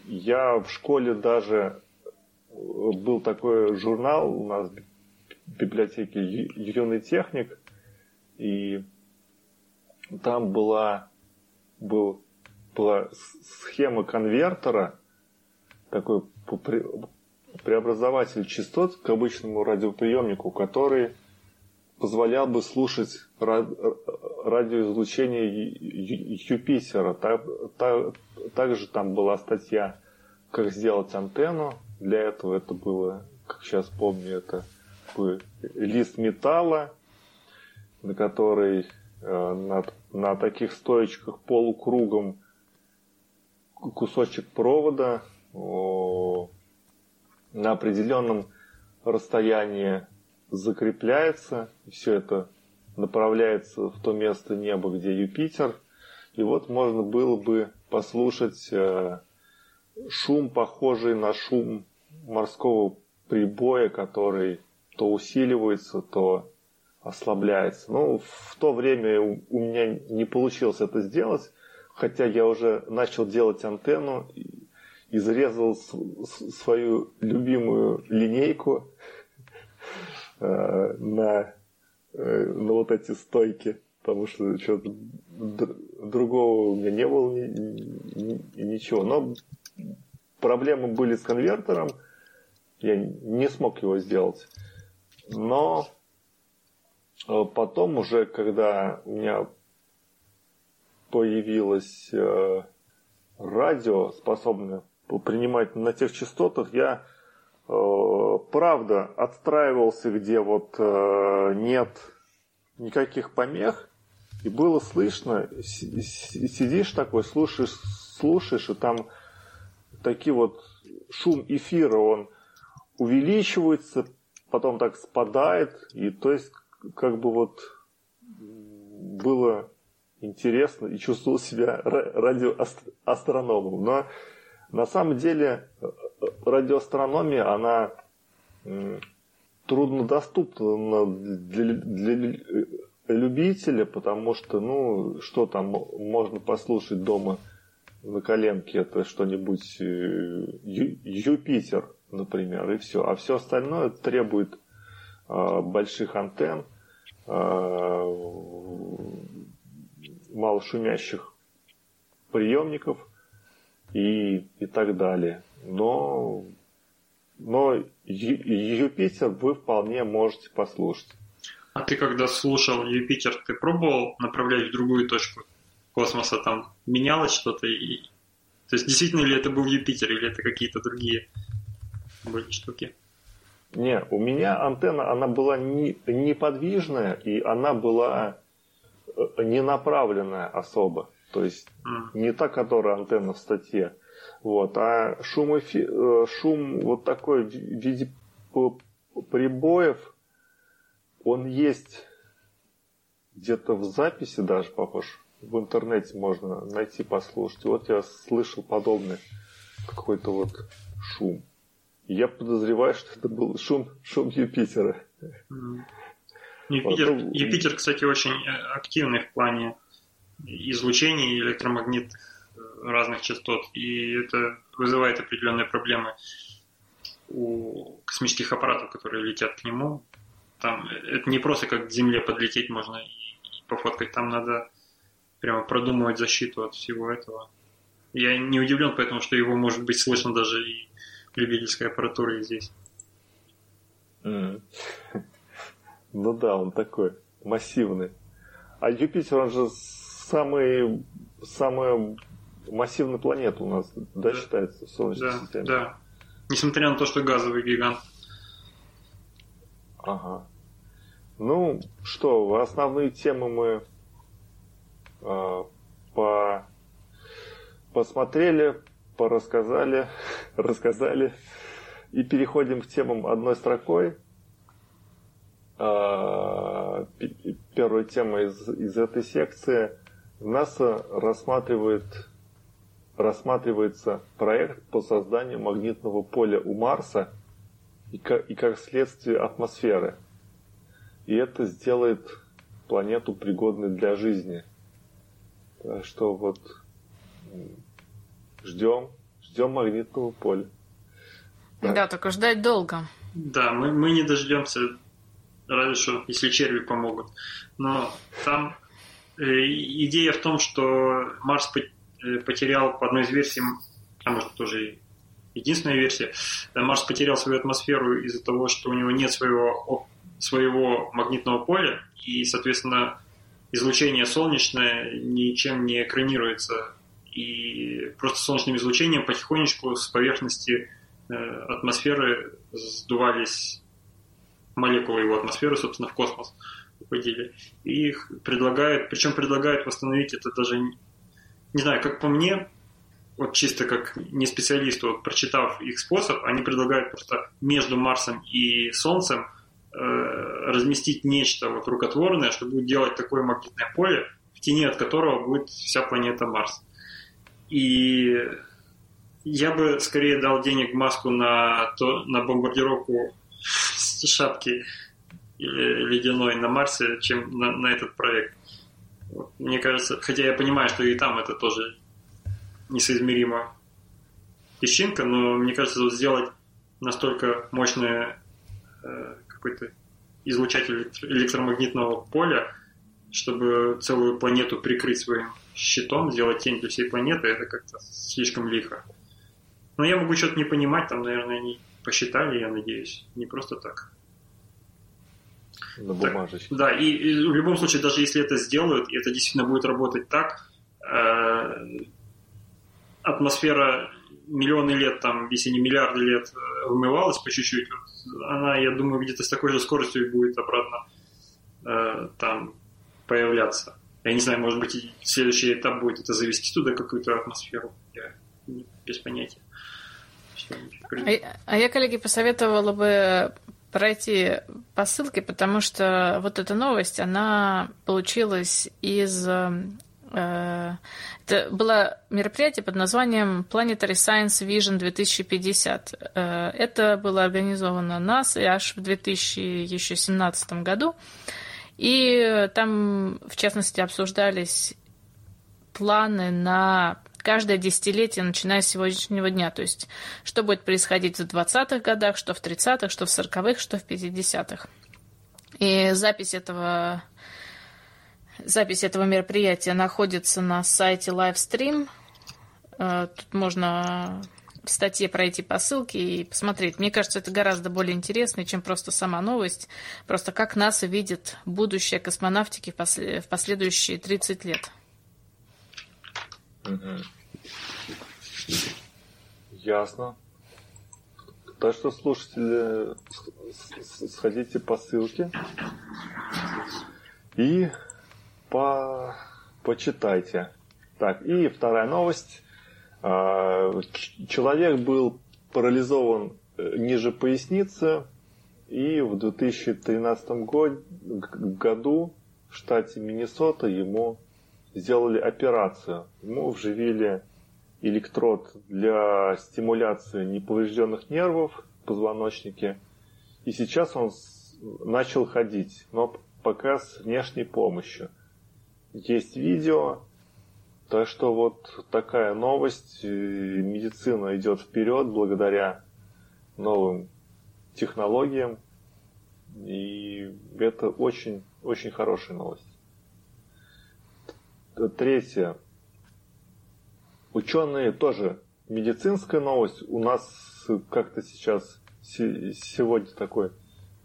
я в школе даже был такой журнал у нас в библиотеке «Юный техник», и там была, был, была схема конвертера, такой преобразователь частот к обычному радиоприемнику, который позволял бы слушать радиоизлучение Юпитера. Также там была статья, как сделать антенну. Для этого это было, как сейчас помню, это лист металла, на который э, на, на таких стоечках полукругом кусочек провода на определенном расстоянии закрепляется, все это направляется в то место неба, где Юпитер. И вот можно было бы послушать э, шум, похожий на шум морского прибоя, который то усиливается, то ослабляется. Ну, в то время у меня не получилось это сделать, хотя я уже начал делать антенну, изрезал свою любимую линейку э, на, э, на вот эти стойки, потому что что-то другого у меня не было ни, ни, ничего. Но проблемы были с конвертером, я не смог его сделать. Но э, потом уже, когда у меня появилось радио, способное принимать на тех частотах, я правда отстраивался, где вот э, нет никаких помех, и было слышно, сидишь такой, слушаешь, слушаешь, и там такие вот шум эфира, он увеличивается, потом так спадает, и то есть как бы вот было интересно и чувствовал себя радиоастрономом. Но на самом деле э, радиоастрономия, она труднодоступна для, для любителя, потому что, ну, что там можно послушать дома на коленке, это что-нибудь э, Юпитер, например, и все. А все остальное требует э, больших антенн, э, малошумящих приемников – и, и так далее. Но, но Юпитер вы вполне можете послушать. А ты когда слушал Юпитер, ты пробовал направлять в другую точку космоса? Там менялось что-то? И... То есть действительно ли это был Юпитер или это какие-то другие были штуки? Не, у меня антенна, она была не, неподвижная, и она была э, не направленная особо. То есть не та, которая антенна в статье. Вот, а шум, эфи... Э, шум вот такой в виде прибоев, он есть где-то в записи даже, похож. В интернете можно найти, послушать. Вот я слышал подобный какой-то вот шум. Я подозреваю, что это был шум, шум Юпитера. Юпитер, ну, Юпитер, кстати, очень э, активный в плане излучений электромагнитных разных частот, и это вызывает определенные проблемы у космических аппаратов, которые летят к нему. Там это не просто как к Земле подлететь можно и, и пофоткать, там надо прямо продумывать защиту от всего этого. Я не удивлен, поэтому что его может быть слышно даже и любительской аппаратуре здесь. Mm. Ну да, он такой массивный. А Юпитер, он же самый, самая массивная планета у нас, да, считается, в Солнечной да, системе? Да, Несмотря на то, что газовый гигант. Ага. Ну, что, основные темы мы э, по посмотрели, порассказали, рассказали. И переходим к темам одной строкой. А, первая тема из, из этой секции. НАСА рассматривает, рассматривается проект по созданию магнитного поля у Марса и как, и как следствие атмосферы. И это сделает планету пригодной для жизни. Так что вот Ждем. Ждем магнитного поля. Да, да только ждать долго. Да, мы, мы не дождемся, разве что, если черви помогут. Но там э, идея в том, что Марс потерял по одной из версий, а может тоже единственная версия, э, Марс потерял свою атмосферу из-за того, что у него нет своего, своего магнитного поля, и, соответственно, излучение солнечное ничем не экранируется и просто солнечным излучением потихонечку с поверхности э, атмосферы сдувались молекулы его атмосферы, собственно, в космос уходили. И их предлагают, причем предлагают восстановить это даже, не знаю, как по мне, вот чисто как не специалисту, вот прочитав их способ, они предлагают просто между Марсом и Солнцем э, разместить нечто вот рукотворное, что будет делать такое магнитное поле, в тени от которого будет вся планета Марс. И я бы скорее дал денег Маску на, то, на бомбардировку шапки ледяной на Марсе, чем на, на этот проект. Мне кажется, хотя я понимаю, что и там это тоже несоизмеримо песчинка, но мне кажется, вот сделать настолько мощный э, какой-то излучатель электромагнитного поля, чтобы целую планету прикрыть своим щитом, сделать тень для всей планеты, это как-то слишком лихо. Но я могу что-то не понимать, там, наверное, они посчитали, я надеюсь, не просто так. На бумажечке. Да, и, и в любом случае, даже если это сделают, и это действительно будет работать так, э, атмосфера миллионы лет, там, если не миллиарды лет, э, вымывалась по чуть-чуть, она, я думаю, где-то с такой же скоростью будет обратно э, там появляться. Я не знаю, может быть, следующий этап будет это завести туда какую-то атмосферу. Я без понятия. А, а я, коллеги, посоветовала бы пройти по ссылке, потому что вот эта новость, она получилась из... Э, это было мероприятие под названием Planetary Science Vision 2050. Э, это было организовано НАСА аж в 2017 году. И там, в частности, обсуждались планы на каждое десятилетие, начиная с сегодняшнего дня. То есть, что будет происходить в 20-х годах, что в 30-х, что в 40-х, что в 50-х. И запись этого, запись этого мероприятия находится на сайте Livestream. Э, тут можно в статье пройти по ссылке и посмотреть. Мне кажется, это гораздо более интересно, чем просто сама новость. Просто как НАСА видит будущее космонавтики в последующие 30 лет. Ясно. Так что, слушатели, сходите по ссылке и по... почитайте. Так, и вторая новость. А, человек был парализован э, ниже поясницы, и в 2013 году в штате Миннесота ему сделали операцию. Ему вживили электрод для стимуляции неповрежденных нервов в позвоночнике. И сейчас он начал ходить, но пока с внешней помощью. Есть видео, так что вот такая новость. Медицина идет вперед благодаря новым технологиям. И это очень, очень хорошая новость. Третье. Ученые тоже медицинская новость. У нас как-то сейчас сегодня такой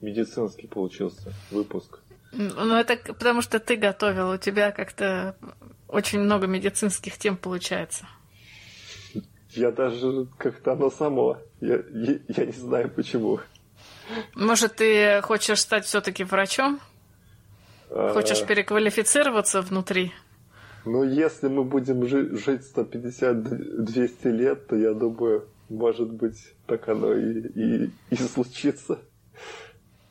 медицинский получился выпуск. Ну, это потому что ты готовил, у тебя как-то очень много медицинских тем получается. Я даже как-то оно само. Я, я, я не знаю почему. Может, ты хочешь стать все-таки врачом? А. Хочешь переквалифицироваться внутри? Ну, если мы будем жи- жить 150-200 лет, то я думаю, может быть, так оно и, и, и случится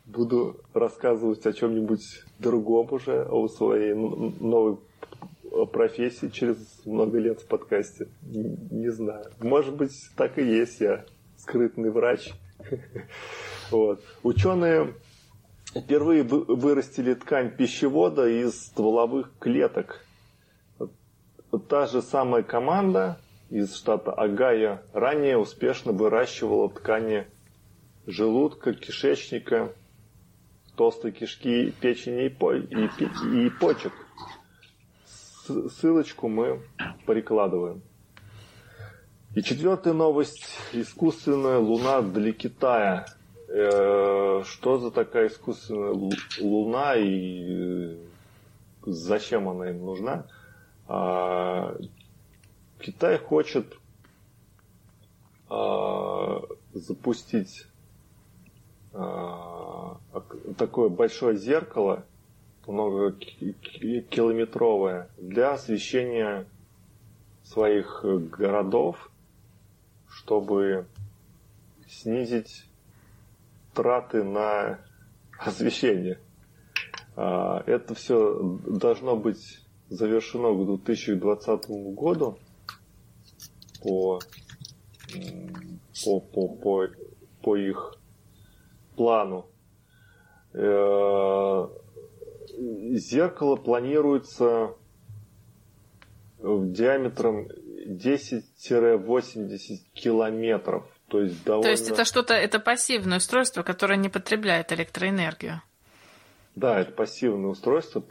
буду рассказывать о чем-нибудь другом уже, о своей новой профессии через много лет в подкасте. Не знаю. Может быть, так и есть я скрытный врач. Вот. Ученые впервые вырастили ткань пищевода из стволовых клеток. Та же самая команда из штата Агая ранее успешно выращивала ткани желудка, кишечника, толстой кишки, печени и, по, и, и почек. Ссылочку мы прикладываем. И четвертая новость. Искусственная луна для Китая. Э, что за такая искусственная луна и э, зачем она им нужна? А, Китай хочет а, запустить а, такое большое зеркало, многокилометровое, для освещения своих городов, чтобы снизить траты на освещение. Это все должно быть завершено к 2020 году по, по, по, по, по их плану. Э, зеркало планируется диаметром 10-80 километров. То есть, довольно... То есть это что-то, это пассивное устройство, которое не потребляет электроэнергию. Да, это пассивное устройство,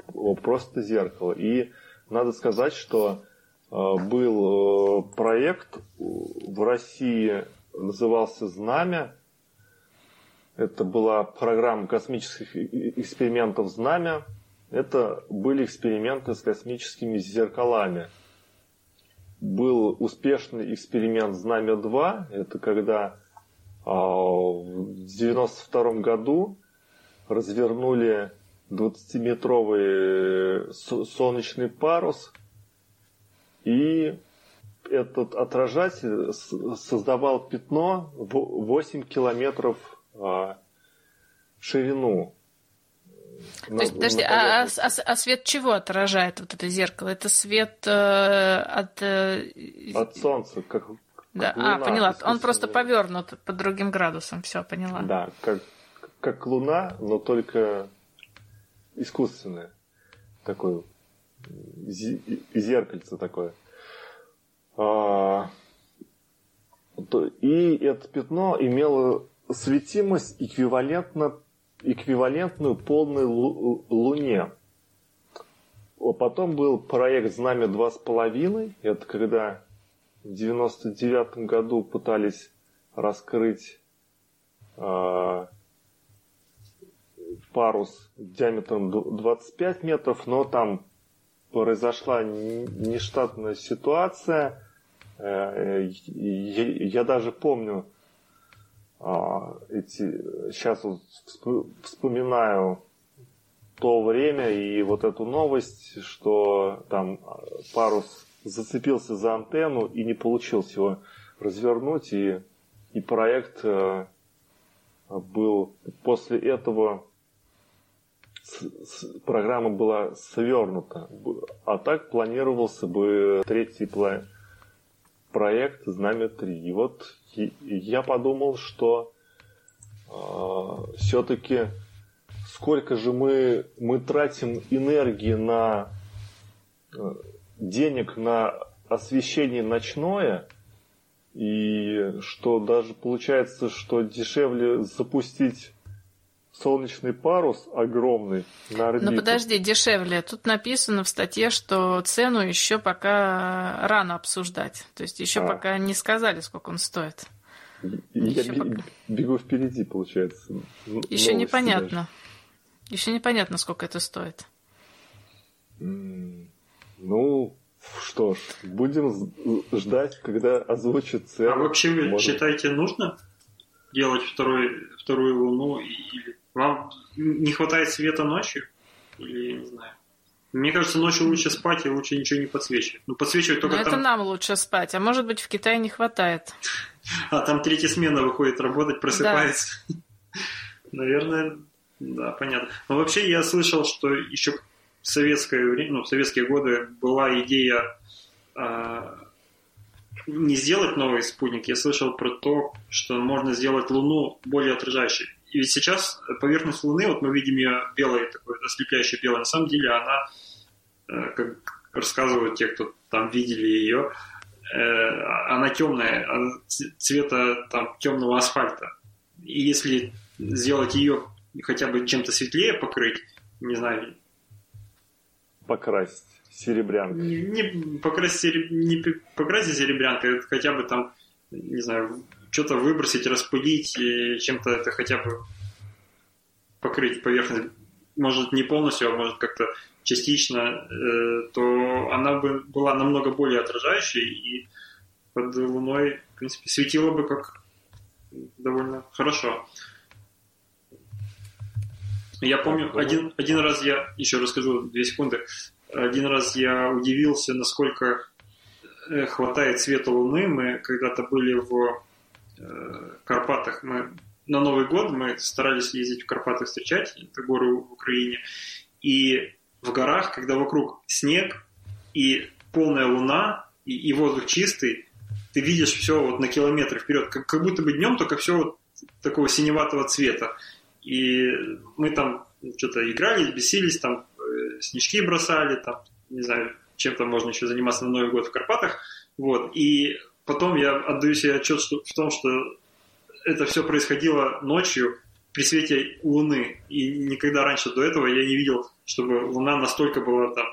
просто зеркало. И надо сказать, что э, был э, проект в России, назывался «Знамя», это была программа космических экспериментов «Знамя». Это были эксперименты с космическими зеркалами. Был успешный эксперимент «Знамя-2». Это когда а, в 1992 году развернули 20-метровый солнечный парус, и этот отражатель создавал пятно в 8 километров а, ширину. То есть, подожди, а, а, а, а свет чего отражает вот это зеркало? Это свет э, от... Э, от солнца, как, да. луна. А, поняла. Он просто повернут под другим градусом. Все, поняла. Да, как, как луна, но только искусственное. Такое зеркальце такое. А, и это пятно имело светимость эквивалентна, эквивалентную полной Луне. Потом был проект «Знамя 2,5». Это когда в 99 году пытались раскрыть э, парус диаметром 25 метров, но там произошла нештатная ситуация. Э, я даже помню, а, эти, сейчас вот вспоминаю то время и вот эту новость, что там парус зацепился за антенну и не получилось его развернуть, и, и проект э, был после этого программа была свернута. А так планировался бы третий проект «Знамя 3». И вот я подумал, что э, все-таки сколько же мы, мы тратим энергии на э, денег на освещение ночное, и что даже получается, что дешевле запустить солнечный парус огромный на орбиту. Ну подожди, дешевле. Тут написано в статье, что цену еще пока рано обсуждать. То есть еще а. пока не сказали, сколько он стоит. Я еще пока... бегу впереди, получается. Еще непонятно. Даже. Еще непонятно, сколько это стоит. Ну, что ж, будем ждать, когда озвучит цену. А вообще вы Может... считаете, нужно делать второй, вторую луну или вам не хватает света ночью? Или, не знаю. Мне кажется, ночью лучше спать и лучше ничего не подсвечивать. Ну, подсвечивать только Но там... это нам лучше спать, а может быть в Китае не хватает. А там третья смена выходит работать, просыпается. Да. Наверное, да, понятно. Но вообще я слышал, что еще в советское время, ну, в советские годы была идея а, не сделать новый спутник. Я слышал про то, что можно сделать Луну более отражающей. И ведь сейчас поверхность Луны, вот мы видим ее белой, такой ослепляющей белой, на самом деле она, э, как рассказывают те, кто там видели ее, э, она темная, цвета там темного асфальта. И если сделать ее хотя бы чем-то светлее покрыть, не знаю... Покрасить серебрянкой. Не, не, покрасить, не покрасить серебрянкой, хотя бы там, не знаю, что-то выбросить, распылить, и чем-то это хотя бы покрыть поверхность, может не полностью, а может как-то частично, э, то она бы была намного более отражающей и под луной, в принципе, светила бы как довольно хорошо. Я помню, один, один раз я, еще расскажу, две секунды, один раз я удивился, насколько э, хватает света Луны. Мы когда-то были в Э, Карпатах мы на Новый год мы старались ездить в Карпаты встречать, это горы в Украине, и в горах, когда вокруг снег и полная луна, и, и воздух чистый, ты видишь все вот на километры вперед, как, как будто бы днем только все вот такого синеватого цвета. И мы там что-то играли, бесились, там э, снежки бросали, там, не знаю, чем то можно еще заниматься на Новый год в Карпатах. Вот. И потом я отдаю себе отчет в том, что это все происходило ночью при свете Луны. И никогда раньше до этого я не видел, чтобы Луна настолько была там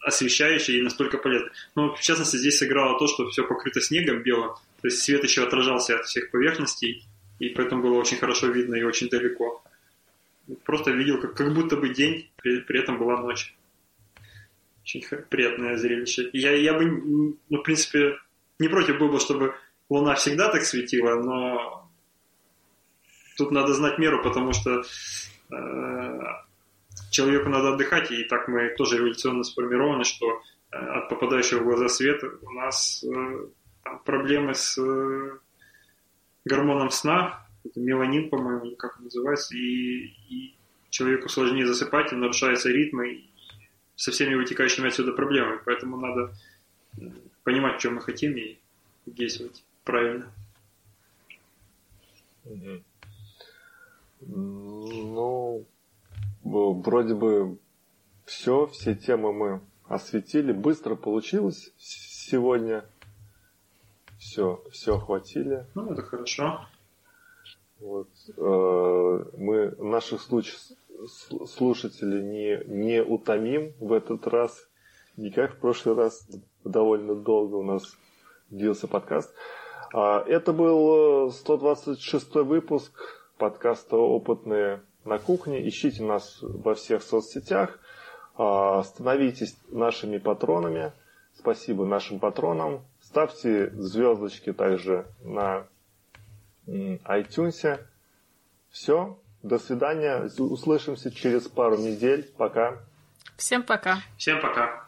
освещающей и настолько полезной. Но в частности здесь сыграло то, что все покрыто снегом белым, то есть свет еще отражался от всех поверхностей, и поэтому было очень хорошо видно и очень далеко. Просто видел, как, как будто бы день, при, при этом была ночь. Очень приятное зрелище. Я, я бы, ну, в принципе, не против был бы, чтобы Луна всегда так светила, но тут надо знать меру, потому что э, человеку надо отдыхать, и так мы тоже эволюционно сформированы, что э, от попадающего в глаза света у нас э, проблемы с э, гормоном сна, это меланин, по-моему, как он называется, и, и человеку сложнее засыпать, и нарушаются ритмы, и со всеми вытекающими отсюда проблемами. Поэтому надо понимать, что мы хотим и действовать правильно. Ну, вроде бы все, все темы мы осветили. Быстро получилось сегодня. Все, все охватили. Ну, это хорошо. Вот, э, мы наших слушателей не, не утомим в этот раз, не как в прошлый раз довольно долго у нас длился подкаст. А, это был 126 э, выпуск подкаста «Опытные на кухне». Ищите нас во всех соцсетях. А, становитесь нашими патронами. Спасибо нашим патронам. Ставьте звездочки также на iTunes. Все. До свидания. Услышимся через пару недель. Пока. Всем пока. Всем пока.